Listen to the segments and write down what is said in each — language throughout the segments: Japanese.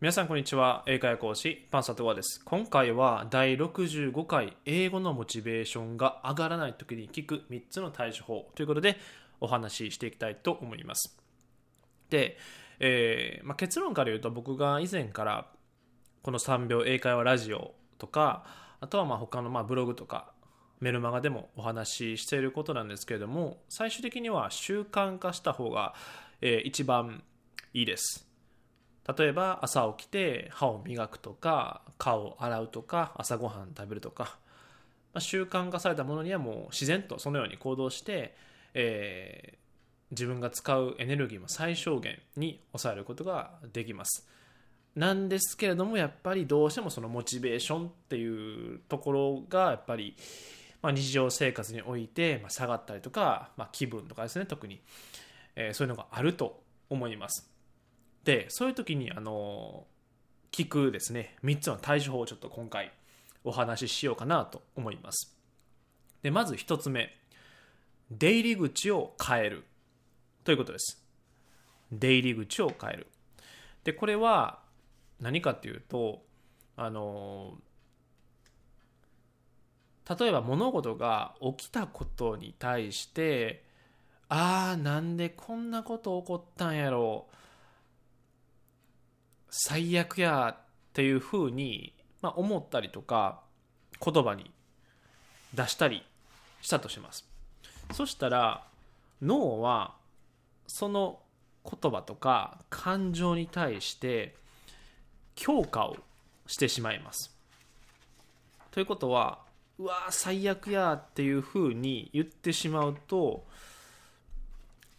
皆さんこんにちは。英会話講師パンサトワです。今回は第65回英語のモチベーションが上がらない時に聞く3つの対処法ということでお話ししていきたいと思います。で、えーまあ、結論から言うと僕が以前からこの3秒英会話ラジオとかあとはまあ他のまブログとかメルマガでもお話ししていることなんですけれども最終的には習慣化した方が、えー、一番いいです。例えば朝起きて歯を磨くとか顔を洗うとか朝ごはん食べるとか、まあ、習慣化されたものにはもう自然とそのように行動して、えー、自分が使うエネルギーも最小限に抑えることができます。なんですけれどもやっぱりどうしてもそのモチベーションっていうところがやっぱり、まあ、日常生活において下がったりとか、まあ、気分とかですね特に、えー、そういうのがあると思います。そういう時にあの聞くですね。3つの対処法をちょっと今回お話ししようかなと思います。でまず1つ目。出入り口を変える。ということです。出入り口を変える。でこれは何かっていうとあの例えば物事が起きたことに対してああなんでこんなこと起こったんやろう。最悪やっていうふうに、まあ、思ったりとか言葉に出したりしたとします。そしたら脳はその言葉とか感情に対して強化をしてしまいます。ということはうわ最悪やっていうふうに言ってしまうと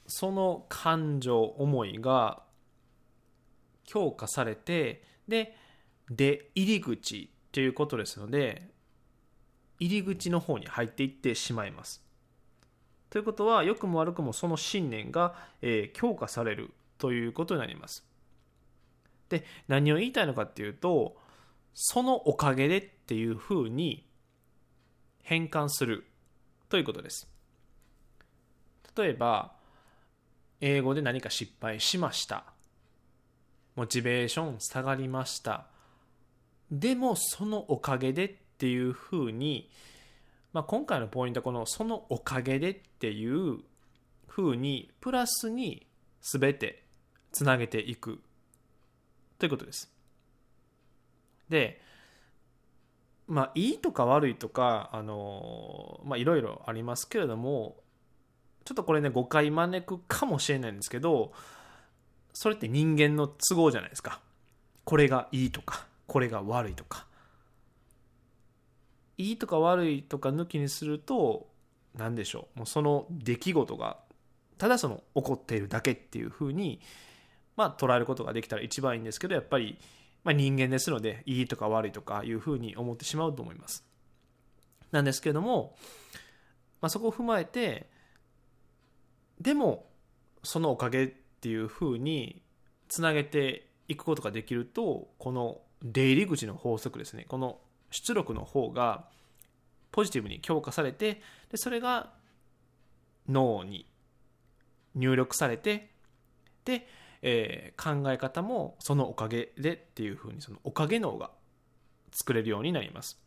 その感情思いが強化されてで出入り口ということですので入り口の方に入っていってしまいます。ということは良くも悪くもその信念が、えー、強化されるということになります。で何を言いたいのかっていうとそのおかげでっていうふうに変換するということです。例えば英語で何か失敗しましたモチベーション下がりました。でもそのおかげでっていうふうに、まあ、今回のポイントはこのそのおかげでっていうふうにプラスに全てつなげていく。ということです。でまあいいとか悪いとかあのまあいろいろありますけれどもちょっとこれね誤解招くかもしれないんですけどそれって人間の都合じゃないですか。これがいいとかこれが悪いとか。いいとか悪いとか抜きにすると何でしょう。もうその出来事がただその起こっているだけっていうふうにまあ捉えることができたら一番いいんですけどやっぱり、まあ、人間ですのでいいとか悪いとかいうふうに思ってしまうと思います。なんですけども、まあ、そこを踏まえてでもそのおかげっていうふうにつなげていくことができるとこの出入り口の法則ですね。この出力の方がポジティブに強化されてでそれが脳に入力されてで、えー、考え方もそのおかげでっていうふうにそのおかげ脳が作れるようになります。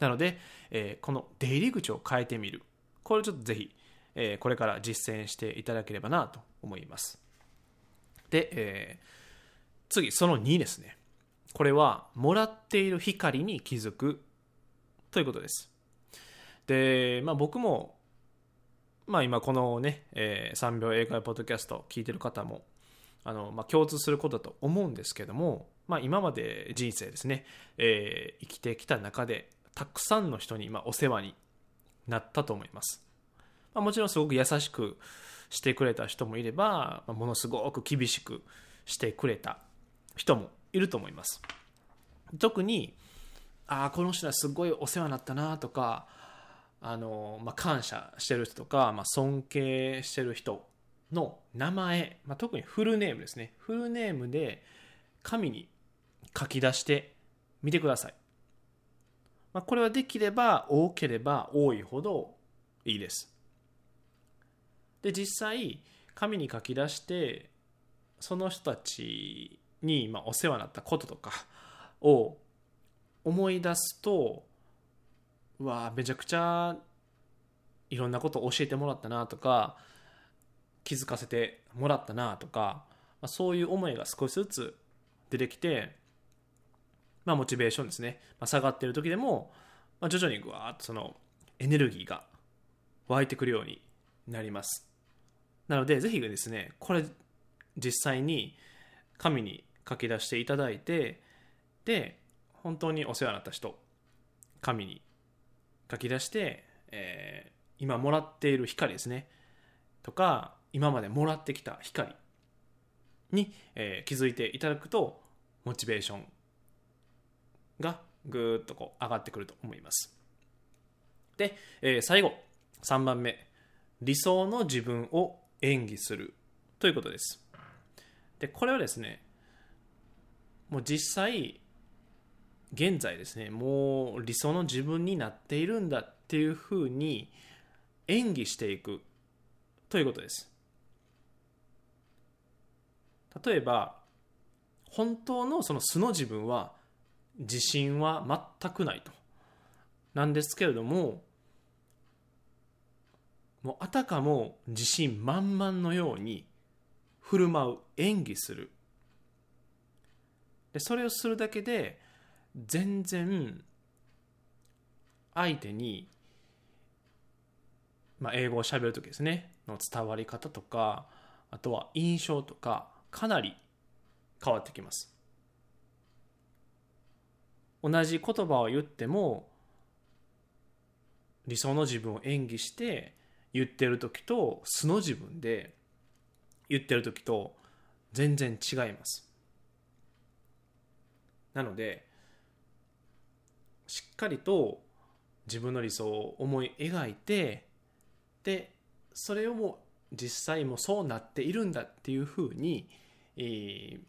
なので、えー、この出入り口を変えてみる。これをちょっとぜひ、えー、これから実践していただければなと思います。で、えー、次、その2ですね。これは、もらっている光に気づくということです。で、まあ僕も、まあ今このね、えー、3秒英会ポッドキャスト聞いてる方も、あの、まあ共通することだと思うんですけども、まあ今まで人生ですね、えー、生きてきた中で、たくさんの人に、まあ、お世話になったと思います。まあ、もちろんすごく優しく、してくれた人もいれば、ものすごく厳しくしてくれた人もいると思います。特に、ああ、この人はすごいお世話になったなとか、あの、まあ、感謝してる人とか、まあ、尊敬してる人の名前、まあ、特にフルネームですね。フルネームで紙に書き出してみてください。まあ、これはできれば多ければ多いほどいいです。で実際紙に書き出してその人たちに、ま、お世話になったこととかを思い出すとうわめちゃくちゃいろんなことを教えてもらったなとか気づかせてもらったなとか、まあ、そういう思いが少しずつ出てきて、まあ、モチベーションですね、まあ、下がっている時でも、まあ、徐々にぐわーっとそのエネルギーが湧いてくるようになります。なのでぜひですねこれ実際に紙に書き出していただいてで本当にお世話になった人紙に書き出して、えー、今もらっている光ですねとか今までもらってきた光に、えー、気づいていただくとモチベーションがぐーっとこう上がってくると思います。で、えー、最後3番目理想の自分を演技するということです。でこれはですねもう実際現在ですねもう理想の自分になっているんだっていうふうに演技していくということです。例えば本当のその素の自分は自信は全くないと。なんですけれどももうあたかも自信満々のように振る舞う演技する。でそれをするだけで全然相手に、まあ、英語をしゃべる時ですね。の伝わり方とかあとは印象とかかなり変わってきます。同じ言葉を言っても理想の自分を演技して言ってる時と素の自分で言ってる時と全然違います。なのでしっかりと自分の理想を思い描いてでそれをもう実際もそうなっているんだっていうふうに、えー、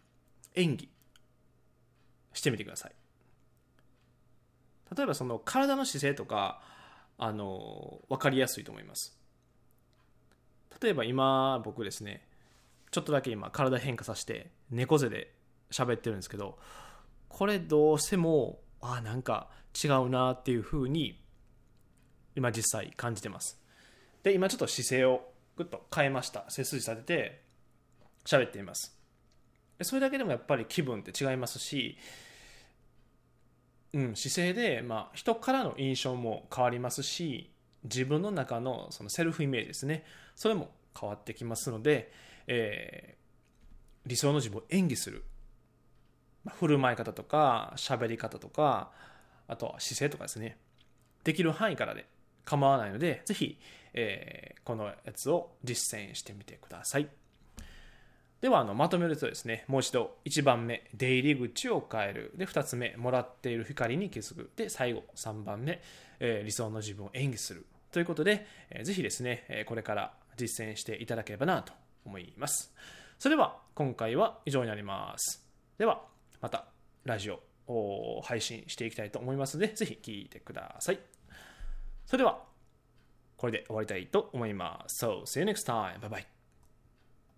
演技してみてください。例えばその体の姿勢とかあの分かりやすいと思います。例えば今僕ですねちょっとだけ今体変化させて猫背で喋ってるんですけどこれどうしてもあなんか違うなっていうふうに今実際感じてます。で今ちょっと姿勢をぐっと変えました。背筋立てて喋っています。それだけでもやっぱり気分って違いますし、うん、姿勢で、まあ、人からの印象も変わりますし自分の中のそのセルフイメージですね。それも変わってきますので、えー、理想の自分を演技する。振る舞い方とか喋り方とかあとは姿勢とかですね。できる範囲からで構わないのでぜひ、えー、このやつを実践してみてください。ではあのまとめるとですねもう一度1番目出入り口を変える。で2つ目もらっている光に気づく。で最後3番目、えー、理想の自分を演技する。ということで、えー、ぜひですね、これから実践していただければなと思いますそれでは今回は以上になりますではまたラジオを配信していきたいと思いますので、ぜひ聴いてください。それでは、これで終わりたいと思います。So, see you next time. Bye bye.